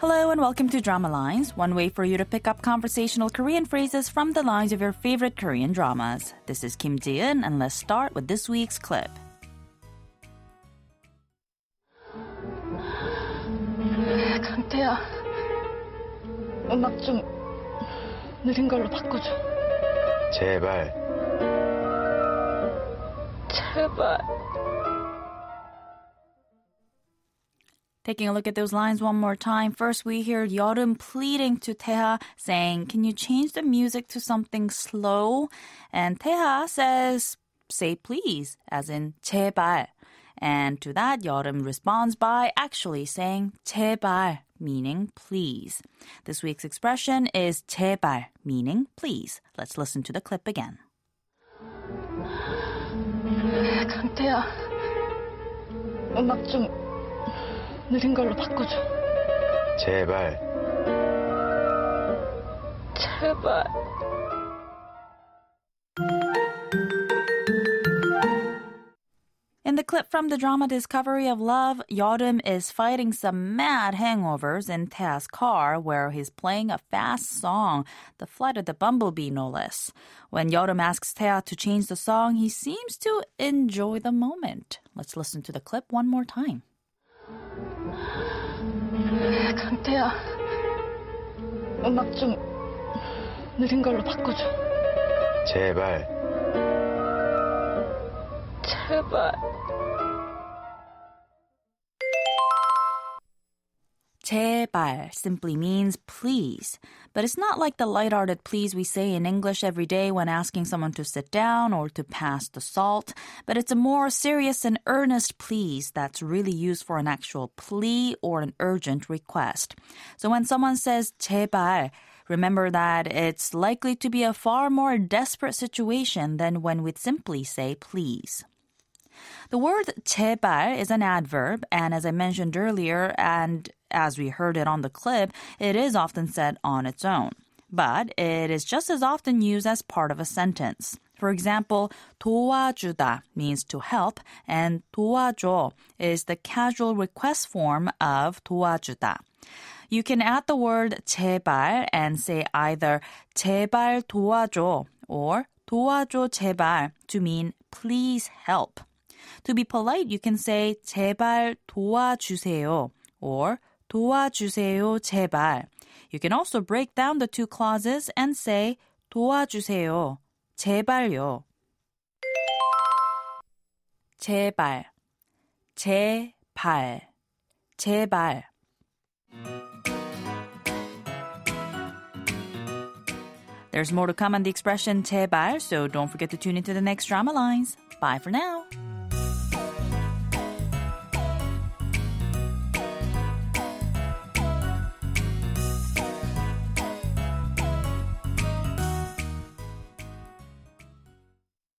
Hello and welcome to Drama Lines, one way for you to pick up conversational Korean phrases from the lines of your favorite Korean dramas. This is Kim Ji-eun, and let's start with this week's clip. 강태야, 음악 좀 느린 걸로 바꿔줘. 제발 제발. Taking a look at those lines one more time. First, we hear 여름 pleading to Taeha, saying, Can you change the music to something slow? And Taeha says, Say please, as in 제발. And to that, 여름 responds by actually saying 제발, meaning please. This week's expression is 제발, meaning please. Let's listen to the clip again. 강태야, 음악 좀 느린 걸로 바꿔줘. 제발. 제발. In the clip from the drama Discovery of Love, Yeorum is fighting some mad hangovers in Ta's car where he's playing a fast song, The Flight of the Bumblebee no less. When Yeorum asks Tea to change the song, he seems to enjoy the moment. Let's listen to the clip one more time. 태야, 음악 좀 느린 걸로 바꿔줘. 제발 제발. 제발 simply means please, but it's not like the light-hearted please we say in English every day when asking someone to sit down or to pass the salt, but it's a more serious and earnest please that's really used for an actual plea or an urgent request. So when someone says 제발, remember that it's likely to be a far more desperate situation than when we'd simply say please. The word 제발 is an adverb, and as I mentioned earlier, and as we heard it on the clip, it is often said on its own. But it is just as often used as part of a sentence. For example, 도와주다 means to help, and 도와줘 is the casual request form of 도와주다. You can add the word 제발 and say either 제발 도와줘 or 도와줘 제발 to mean please help. To be polite, you can say 제발 도와주세요 or 도와주세요 제발. You can also break down the two clauses and say 도와주세요 제발요. 제발 제발 제발 There's more to come on the expression 제발, so don't forget to tune into the next drama lines. Bye for now.